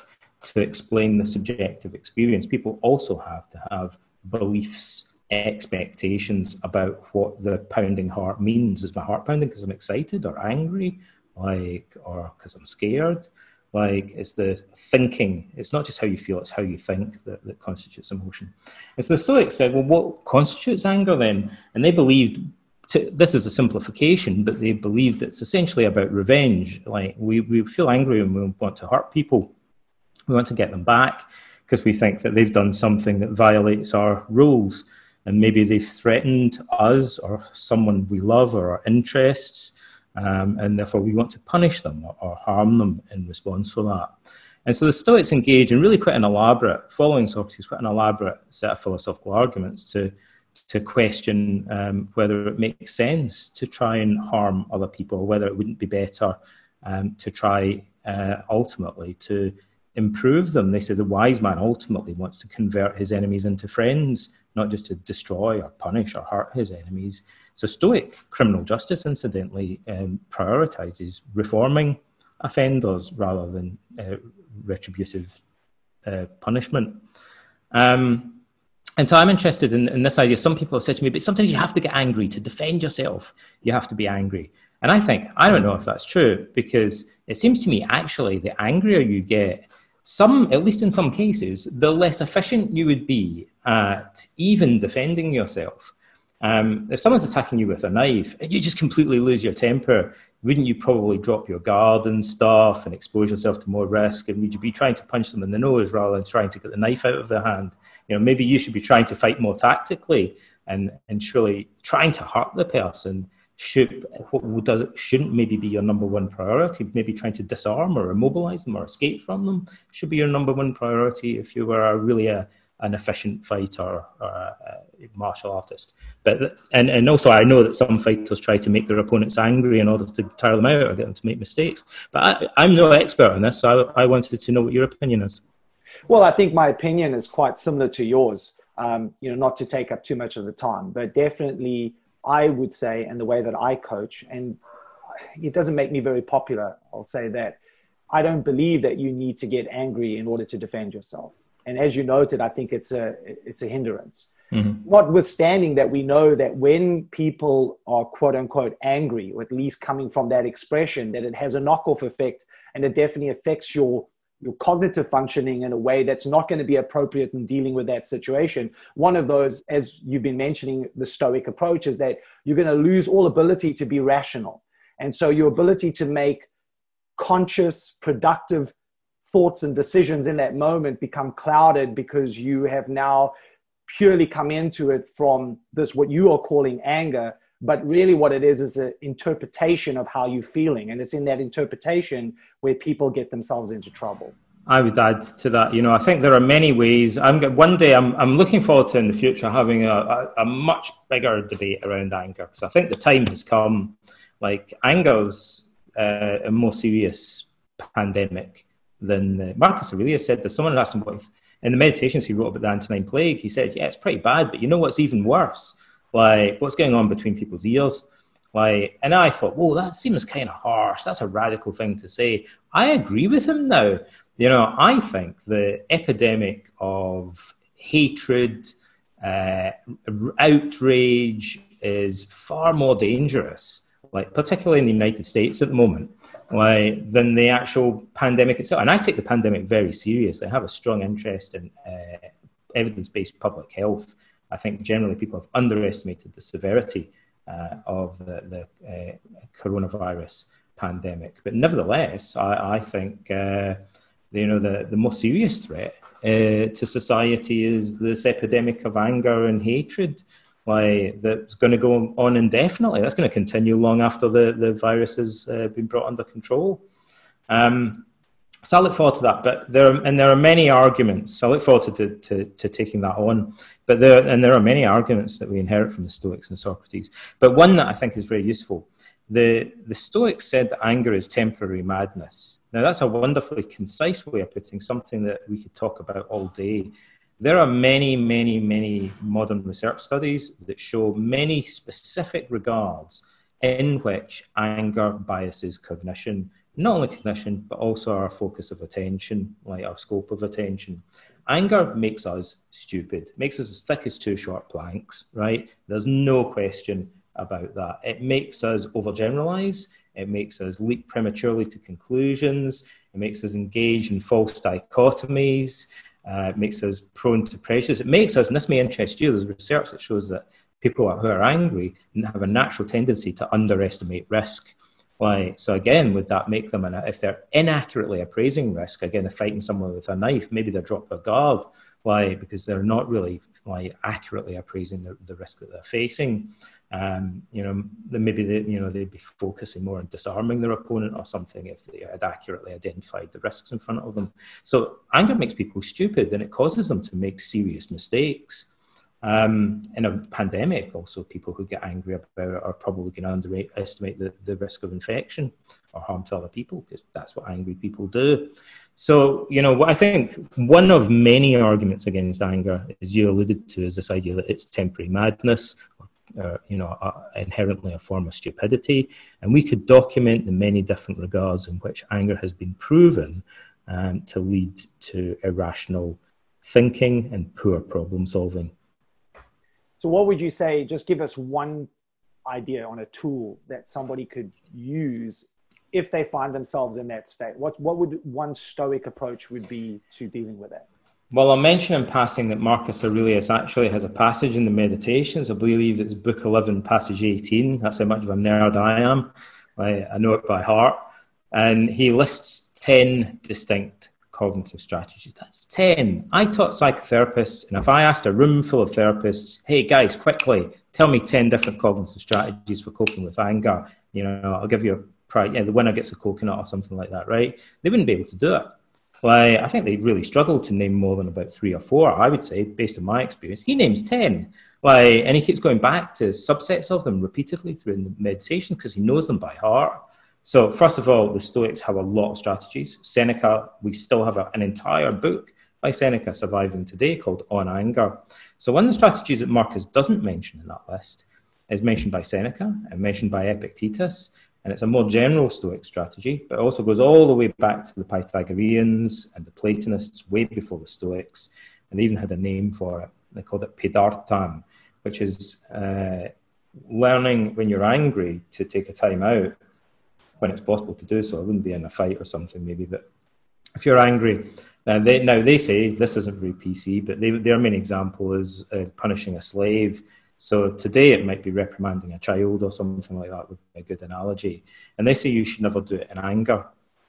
to explain the subjective experience. People also have to have beliefs, expectations about what the pounding heart means. Is my heart pounding because I'm excited or angry, like, or because I'm scared? Like, it's the thinking. It's not just how you feel; it's how you think that, that constitutes emotion. And so the Stoics said, "Well, what constitutes anger then?" And they believed to, this is a simplification, but they believed it's essentially about revenge. Like we, we feel angry and we want to hurt people. We want to get them back because we think that they've done something that violates our rules. And maybe they've threatened us or someone we love or our interests. Um, and therefore we want to punish them or, or harm them in response for that. And so the Stoics engage in really quite an elaborate, following Socrates, quite an elaborate set of philosophical arguments to to question um, whether it makes sense to try and harm other people, whether it wouldn't be better um, to try uh, ultimately to improve them. They say the wise man ultimately wants to convert his enemies into friends, not just to destroy or punish or hurt his enemies. So, Stoic criminal justice, incidentally, um, prioritizes reforming offenders rather than uh, retributive uh, punishment. Um, and so I'm interested in, in, this idea. Some people have said to me, but sometimes you have to get angry to defend yourself. You have to be angry. And I think, I don't know if that's true because it seems to me actually the angrier you get, some, at least in some cases, the less efficient you would be at even defending yourself. Um, if someone's attacking you with a knife you just completely lose your temper, wouldn't you probably drop your guard and stuff and expose yourself to more risk? And would you be trying to punch them in the nose rather than trying to get the knife out of their hand? You know, maybe you should be trying to fight more tactically and, and surely trying to hurt the person should what does shouldn't maybe be your number one priority. Maybe trying to disarm or immobilize them or escape from them should be your number one priority if you were really a an efficient fighter or a, martial artist. But and, and also I know that some fighters try to make their opponents angry in order to tire them out or get them to make mistakes. But I, am no expert on this, so I, I, wanted to know what your opinion is. Well, I think my opinion is quite similar to yours. Um, you know, not to take up too much of the time, but definitely I would say, and the way that I coach, and it doesn't make me very popular. I'll say that. I don't believe that you need to get angry in order to defend yourself and as you noted, I think it's a it's a hindrance. Mm-hmm. Notwithstanding that we know that when people are quote unquote angry, or at least coming from that expression, that it has a knockoff effect and it definitely affects your your cognitive functioning in a way that's not going to be appropriate in dealing with that situation. One of those, as you've been mentioning, the Stoic approach is that you're going to lose all ability to be rational. And so your ability to make conscious, productive thoughts and decisions in that moment become clouded because you have now purely come into it from this what you are calling anger but really what it is is an interpretation of how you're feeling and it's in that interpretation where people get themselves into trouble I would add to that, you know, I think there are many ways. I'm one day I'm I'm looking forward to in the future having a, a, a much bigger debate around anger because I think the time has come. Like anger's uh, a more serious pandemic than Marcus Aurelius said that someone asked him what if, in the meditations he wrote about the Antonine Plague, he said, yeah, it's pretty bad, but you know what's even worse? Like, what's going on between people's ears? Like, and I thought, whoa, that seems kind of harsh. That's a radical thing to say. I agree with him now. You know, I think the epidemic of hatred, uh, outrage is far more dangerous, like particularly in the United States at the moment, like, than the actual pandemic itself. And I take the pandemic very seriously. I have a strong interest in uh, evidence based public health. I think generally people have underestimated the severity uh, of the, the uh, coronavirus pandemic. But nevertheless, I, I think uh, you know the, the most serious threat uh, to society is this epidemic of anger and hatred why that's going to go on indefinitely. That's going to continue long after the, the virus has uh, been brought under control. Um, so I look forward to that. But there are, and there are many arguments. So I look forward to, to, to, taking that on. But there and there are many arguments that we inherit from the Stoics and Socrates. But one that I think is very useful. The the Stoics said that anger is temporary madness. Now that's a wonderfully concise way of putting something that we could talk about all day. There are many, many, many modern research studies that show many specific regards in which anger biases cognition, not only cognition, but also our focus of attention, like our scope of attention. Anger makes us stupid, makes us as thick as two short planks, right? There's no question about that. It makes us overgeneralize, it makes us leap prematurely to conclusions, it makes us engage in false dichotomies, uh, it makes us prone to pressures. It makes us, and this may interest you, there's research that shows that people who are angry have a natural tendency to underestimate risk. Why? So again, would that make them, if they're inaccurately appraising risk, again, they're fighting someone with a knife, maybe they drop their guard. Why? Because they're not really like accurately appraising the, the risk that they're facing. Um, you know, then maybe they, you know they'd be focusing more on disarming their opponent or something if they had accurately identified the risks in front of them. So anger makes people stupid, and it causes them to make serious mistakes. Um, in a pandemic, also people who get angry about it are probably going to underestimate the, the risk of infection or harm to other people because that's what angry people do. So, you know, I think one of many arguments against anger, as you alluded to, is this idea that it's temporary madness uh, you know, inherently a form of stupidity. And we could document the many different regards in which anger has been proven um, to lead to irrational thinking and poor problem solving. So, what would you say? Just give us one idea on a tool that somebody could use if they find themselves in that state. What what would one stoic approach would be to dealing with that? Well, I'll mention in passing that Marcus Aurelius actually has a passage in the Meditations. I believe it's Book 11, Passage 18. That's how much of a nerd I am. I, I know it by heart. And he lists 10 distinct cognitive strategies. That's 10. I taught psychotherapists, and if I asked a room full of therapists, hey guys, quickly, tell me 10 different cognitive strategies for coping with anger, you know, I'll give you a prize, yeah, the winner gets a coconut or something like that, right? They wouldn't be able to do it. Well, I think they really struggle to name more than about three or four, I would say, based on my experience. He names 10. Like, and he keeps going back to subsets of them repeatedly through the meditation because he knows them by heart. So, first of all, the Stoics have a lot of strategies. Seneca, we still have an entire book by Seneca surviving today called On Anger. So, one of the strategies that Marcus doesn't mention in that list is mentioned by Seneca and mentioned by Epictetus. And it's a more general Stoic strategy, but also goes all the way back to the Pythagoreans and the Platonists way before the Stoics. And they even had a name for it. They called it pedartan, which is uh, learning when you're angry to take a time out when it's possible to do so. It wouldn't be in a fight or something, maybe, but if you're angry, uh, they, now they say this isn't very PC, but they, their main example is uh, punishing a slave. So today it might be reprimanding a child or something like that would be a good analogy. And they say you should never do it in anger.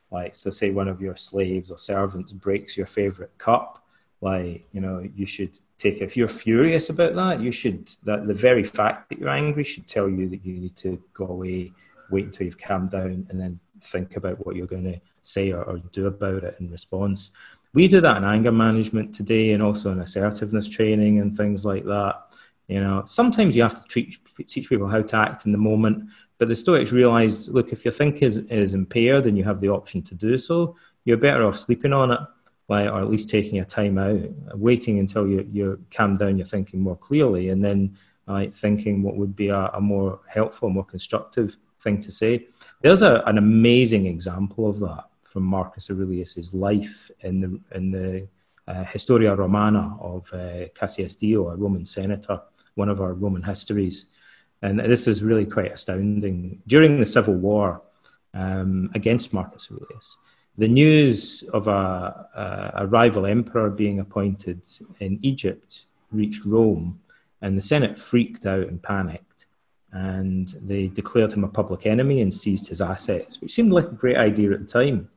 Like, so say one of your slaves or servants breaks your favorite cup, like, you know, you should take, if you're furious about that, you should, that the very fact that you're angry should tell you that you need to go away wait until you've calmed down and then think about what you're going to say or, or, do about it in response. We do that in anger management today and also in assertiveness training and things like that. You know, sometimes you have to treat, teach people how to act in the moment, but the Stoics realized, look, if your think is, is impaired and you have the option to do so, you're better off sleeping on it, like, or at least taking a time out, waiting until you, you're calmed down, you're thinking more clearly, and then like, thinking what would be a, a more helpful, more constructive thing to say. There's a, an amazing example of that from Marcus Aurelius's life in the in the uh, Historia Romana of uh, Cassius Dio, a Roman senator, one of our Roman histories. And this is really quite astounding. During the Civil War um, against Marcus Aurelius, the news of a, a, a rival emperor being appointed in Egypt reached Rome, and the Senate freaked out and panicked and they declared him a public enemy and seized his assets, which seemed like a great idea at the time.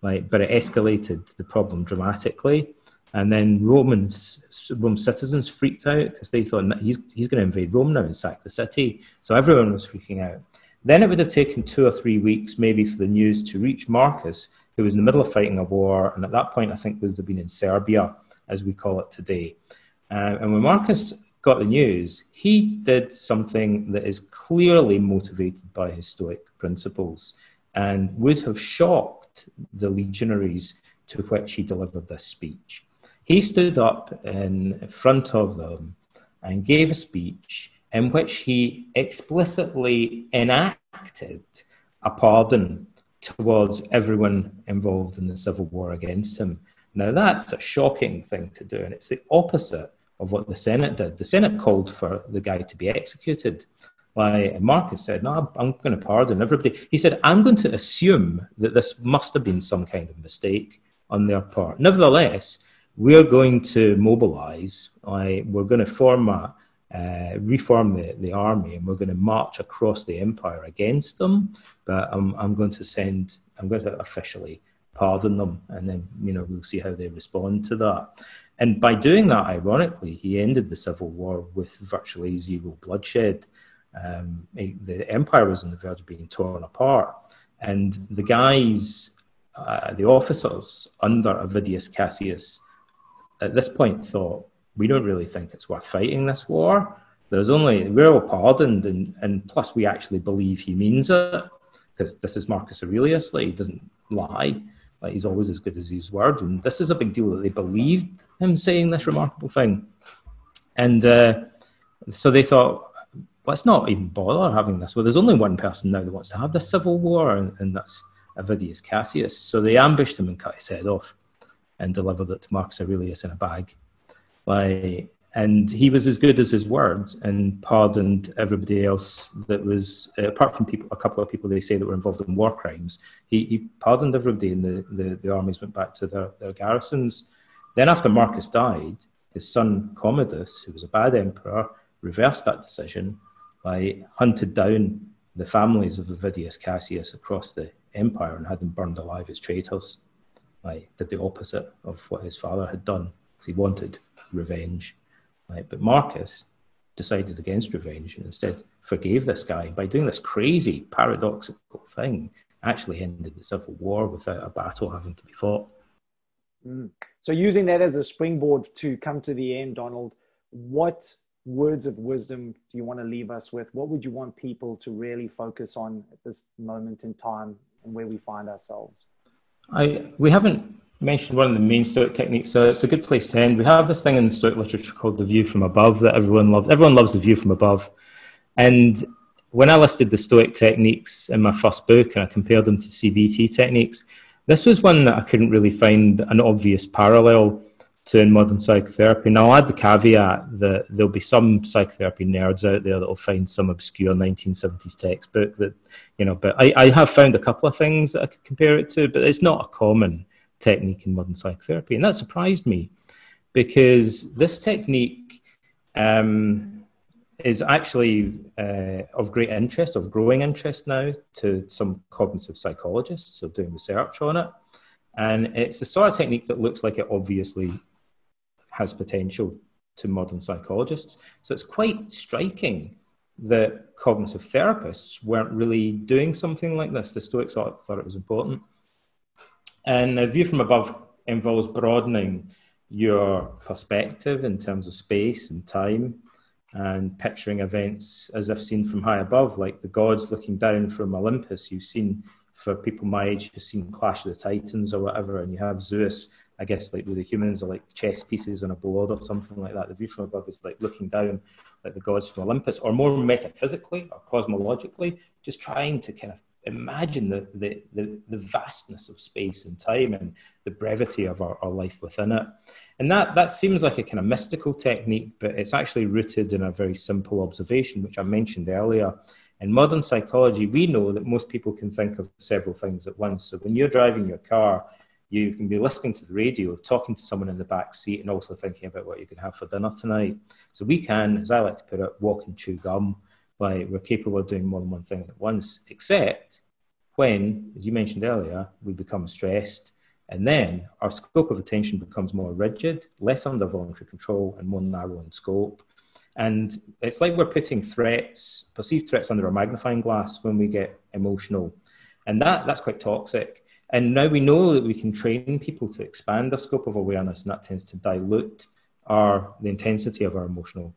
Like, but it escalated the problem dramatically, and then Romans, Rome citizens freaked out because they thought he's he's going to invade Rome now and sack the city. So everyone was freaking out. Then it would have taken two or three weeks, maybe, for the news to reach Marcus, who was in the middle of fighting a war, and at that point, I think would have been in Serbia, as we call it today. Uh, and when Marcus got the news, he did something that is clearly motivated by his Stoic principles and would have shocked the legionaries to which he delivered this speech. He stood up in front of them and gave a speech in which he explicitly enacted a pardon towards everyone involved in the civil war against him. Now, that's a shocking thing to do, and it's the opposite of what the Senate did. The Senate called for the guy to be executed. Why Marcus said, "No, I'm going to pardon everybody." He said, "I'm going to assume that this must have been some kind of mistake on their part. Nevertheless, we're going to mobilize. we're going to form a, uh, reform the, the army, and we're going to march across the empire against them. But I'm, I'm going to send. I'm going to officially." pardon them, and then you know we'll see how they respond to that. And by doing that, ironically, he ended the civil war with virtually zero bloodshed. Um, the empire was on the verge of being torn apart, and the guys, uh, the officers under Avidius Cassius, at this point thought, "We don't really think it's worth fighting this war." There's only we're all pardoned, and, and plus we actually believe he means it because this is Marcus Aurelius. Like he doesn't lie. Like he's always as good as his word, and this is a big deal that they believed him saying this remarkable thing, and uh, so they thought, let's not even bother having this. Well, there's only one person now that wants to have this civil war, and, and that's Avidius Cassius. So they ambushed him and cut his head off and delivered it to Marcus Aurelius in a bag. Like, and he was as good as his word and pardoned everybody else that was uh, apart from people a couple of people they say that were involved in war crimes he, he pardoned everybody and the, the, the, armies went back to their, their garrisons then after marcus died his son commodus who was a bad emperor reversed that decision by hunted down the families of Avidius Cassius across the empire and had them burned alive as traitors. Like, did the opposite of what his father had done because he wanted revenge. Right? But Marcus decided against revenge and instead forgave this guy by doing this crazy, paradoxical thing. Actually, ended the civil war without a battle having to be fought. Mm. So, using that as a springboard to come to the end, Donald, what words of wisdom do you want to leave us with? What would you want people to really focus on at this moment in time and where we find ourselves? I we haven't mentioned one of the main Stoic techniques, so it's a good place to end. We have this thing in the Stoic literature called the view from above that everyone loves. Everyone loves the view from above, and when I listed the Stoic techniques in my first book and I compared them to CBT techniques, this was one that I couldn't really find an obvious parallel to in modern psychotherapy. Now, I'll add the caveat that there'll be some psychotherapy nerds out there that will find some obscure 1970s textbook that, you know, but I, I have found a couple of things that I could compare it to, but it's not a common technique in modern psychotherapy. And that surprised me because this technique um, is actually uh, of great interest, of growing interest now to some cognitive psychologists, so doing research on it. And it's the sort of technique that looks like it obviously has potential to modern psychologists. So it's quite striking that cognitive therapists weren't really doing something like this. The Stoics thought, thought it was important. And a view from above involves broadening your perspective in terms of space and time and picturing events as if seen from high above, like the gods looking down from Olympus. You've seen, for people my age, you've seen Clash of the Titans or whatever, and you have Zeus I guess like with the humans are like chess pieces on a board or something like that. The view from above is like looking down like the gods from Olympus, or more metaphysically or cosmologically, just trying to kind of imagine the, the, the, the, vastness of space and time and the brevity of our, our life within it. And that, that seems like a kind of mystical technique, but it's actually rooted in a very simple observation, which I mentioned earlier. In modern psychology, we know that most people can think of several things at once. So when you're driving your car, you can be listening to the radio, talking to someone in the back seat, and also thinking about what you can have for dinner tonight. So we can, as I like to put it, walk and chew gum. Like we're capable of doing more than one thing at once, except when, as you mentioned earlier, we become stressed, and then our scope of attention becomes more rigid, less under voluntary control, and more narrow in scope. And it's like we're putting threats, perceived threats, under a magnifying glass when we get emotional, and that that's quite toxic. And now we know that we can train people to expand their scope of awareness, and that tends to dilute our the intensity of our emotional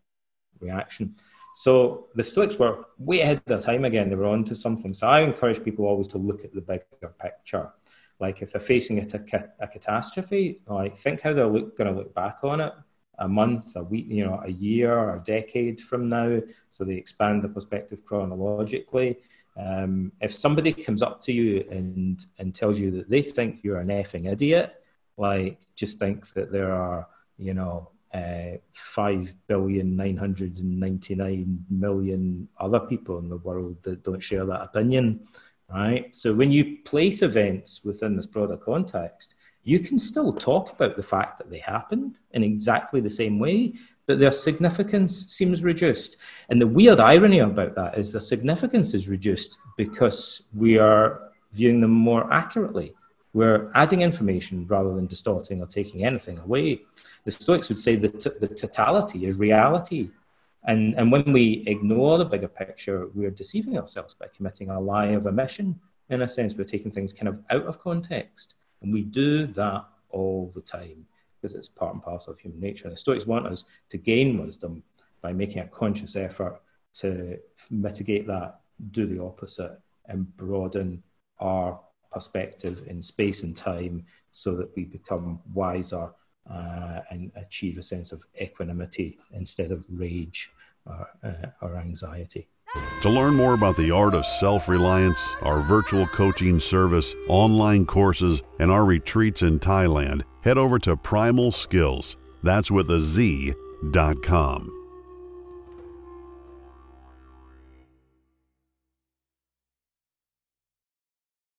reaction. So the Stoics were way ahead of their time again. They were onto something. So I encourage people always to look at the bigger picture. Like if they're facing a, a catastrophe, like think how they're going to look back on it a month, a week, you know, a year, a decade from now. So they expand the perspective chronologically. Um, if somebody comes up to you and, and tells you that they think you're an effing idiot, like just think that there are, you know, uh, 5 billion 999 million other people in the world that don't share that opinion, right? So when you place events within this broader context, you can still talk about the fact that they happened in exactly the same way, but their significance seems reduced. And the weird irony about that is the significance is reduced because we are viewing them more accurately. We're adding information rather than distorting or taking anything away. The Stoics would say that the totality is reality. And, and when we ignore the bigger picture, we're deceiving ourselves by committing a lie of omission. In a sense, we're taking things kind of out of context. And we do that all the time because it's part and parcel of human nature. The Stoics want us to gain wisdom by making a conscious effort to mitigate that, do the opposite, and broaden our perspective in space and time so that we become wiser uh, and achieve a sense of equanimity instead of rage or, uh, or anxiety. To learn more about the art of self reliance, our virtual coaching service, online courses, and our retreats in Thailand, head over to Primal Skillz. That's with a Z dot com.